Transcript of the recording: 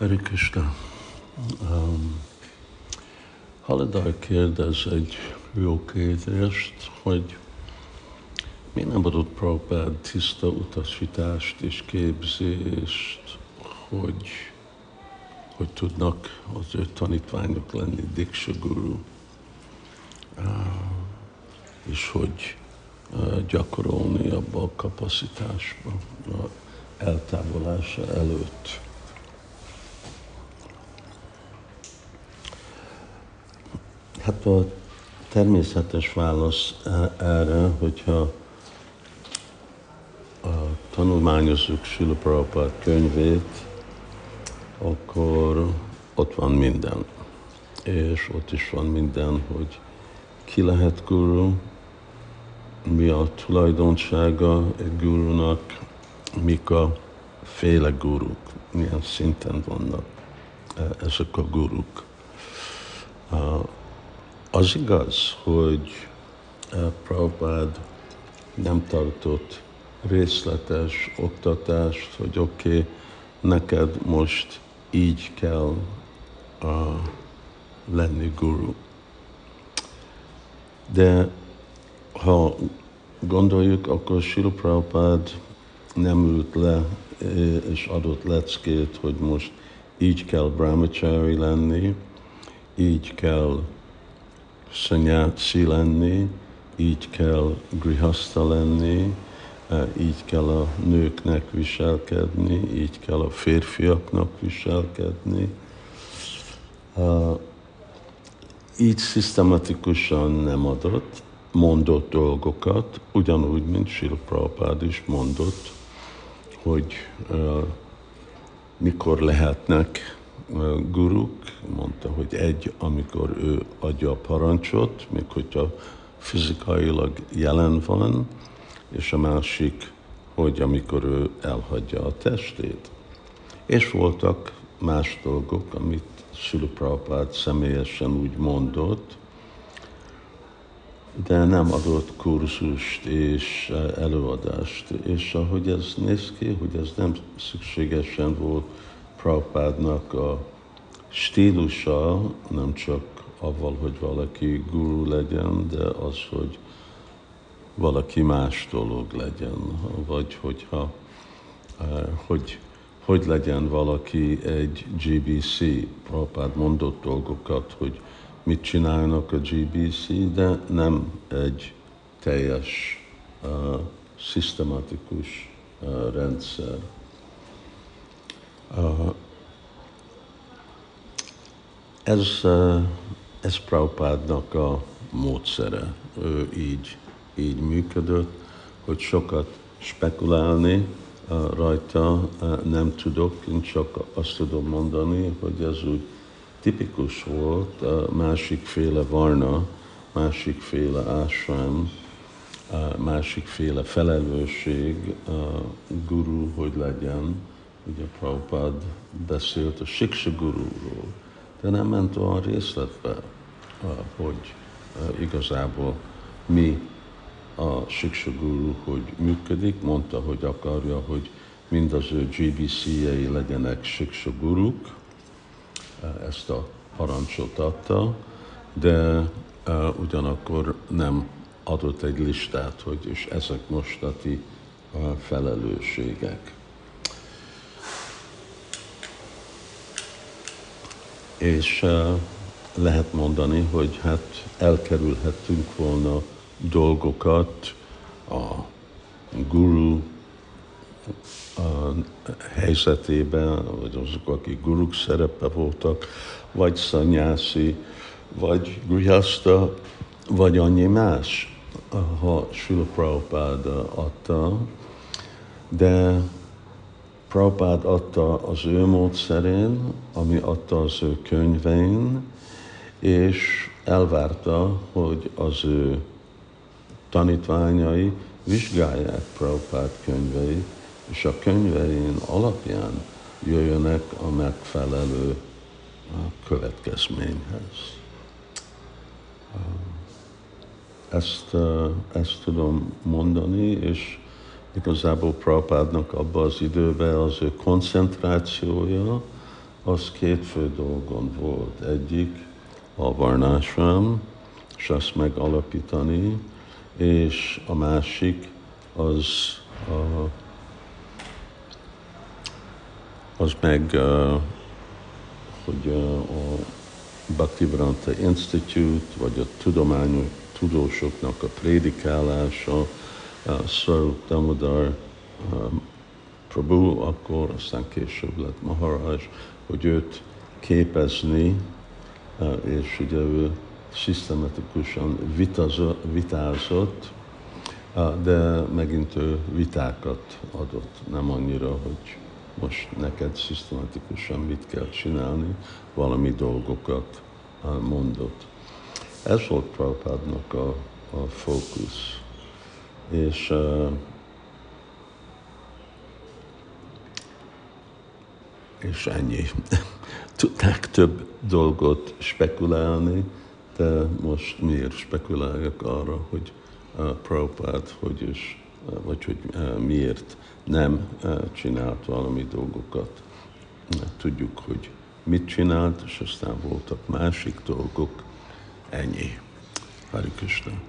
Hare Krishna. Um, Haladar kérdez egy jó kérdést, hogy mi nem adott Prabhupád tiszta utasítást és képzést, hogy, hogy tudnak az ő tanítványok lenni, Diksha Guru, uh, és hogy uh, gyakorolni abba a kapacitásba, eltávolása előtt. Hát a természetes válasz e- erre, hogyha a tanulmányozunk Sila Prabhupád könyvét, akkor ott van minden. És ott is van minden, hogy ki lehet guru, mi a tulajdonsága egy gurunak, mik a féle guruk, milyen szinten vannak e- ezek a guruk. Az igaz, hogy eh, Prabhupád nem tartott részletes oktatást, hogy oké, okay, neked most így kell uh, lenni guru. De ha gondoljuk, akkor Srila Prabhupád nem ült le eh, és adott leckét, hogy most így kell brahmachari lenni, így kell szanyáci lenni, így kell grihaszta lenni, e, így kell a nőknek viselkedni, így kell a férfiaknak viselkedni. E, így szisztematikusan nem adott, mondott dolgokat, ugyanúgy, mint Sila Prabhupád is mondott, hogy uh, mikor lehetnek guruk, mondta, hogy egy, amikor ő adja a parancsot, még hogyha fizikailag jelen van, és a másik, hogy amikor ő elhagyja a testét. És voltak más dolgok, amit Prabhupád személyesen úgy mondott, de nem adott kurzust és előadást. És ahogy ez néz ki, hogy ez nem szükségesen volt Prabhupádnak a stílusa nem csak avval, hogy valaki guru legyen, de az, hogy valaki más dolog legyen, vagy hogyha, eh, hogy, hogy legyen valaki egy GBC. Prabhupád mondott dolgokat, hogy mit csinálnak a GBC, de nem egy teljes, uh, szisztematikus uh, rendszer. Ez, ez Prabhupádnak a módszere. Ő így, így működött, hogy sokat spekulálni rajta nem tudok, én csak azt tudom mondani, hogy ez úgy tipikus volt, másikféle varna, másikféle ásrám, másikféle felelősség, guru, hogy legyen, ugye Prabhupád beszélt a Siksa Gururól, de nem ment olyan részletbe, hogy igazából mi a Siksa Guru, hogy működik, mondta, hogy akarja, hogy mind az ő GBC-jei legyenek Siksa Guruk, ezt a parancsot adta, de ugyanakkor nem adott egy listát, hogy és ezek mostati felelősségek. És lehet mondani, hogy hát elkerülhettünk volna dolgokat a guru a helyzetében, vagy azok, akik guruk szerepe voltak, vagy szanyászi, vagy grihaszta, vagy annyi más, ha Sula Prabhupáda adta, de Prabhupád adta az ő módszerén, ami adta az ő könyvein, és elvárta, hogy az ő tanítványai vizsgálják Prabhupád könyveit, és a könyvein alapján jöjjönek a megfelelő következményhez. Ezt, ezt tudom mondani, és igazából Prabhupádnak abban az időben az ő koncentrációja az két fő dolgon volt. Egyik a varnásram, és azt megalapítani, és a másik az a, az meg, hogy a Bhaktivedanta Institute, vagy a tudományos tudósoknak a prédikálása, Swarup Damodar Prabhu, akkor aztán később lett Maharaj, hogy őt képezni, és ugye ő szisztematikusan vitázott, de megint ő vitákat adott, nem annyira, hogy most neked szisztematikusan mit kell csinálni, valami dolgokat mondott. Ez volt Prabhupádnak a, a fókusz. És és ennyi. Tudnák több dolgot spekulálni, de most miért spekuláljak arra, hogy uh, Prabhupád hogy is, vagy hogy miért nem csinált valami dolgokat. Tudjuk, hogy mit csinált, és aztán voltak másik dolgok. Ennyi. Hari Krishna.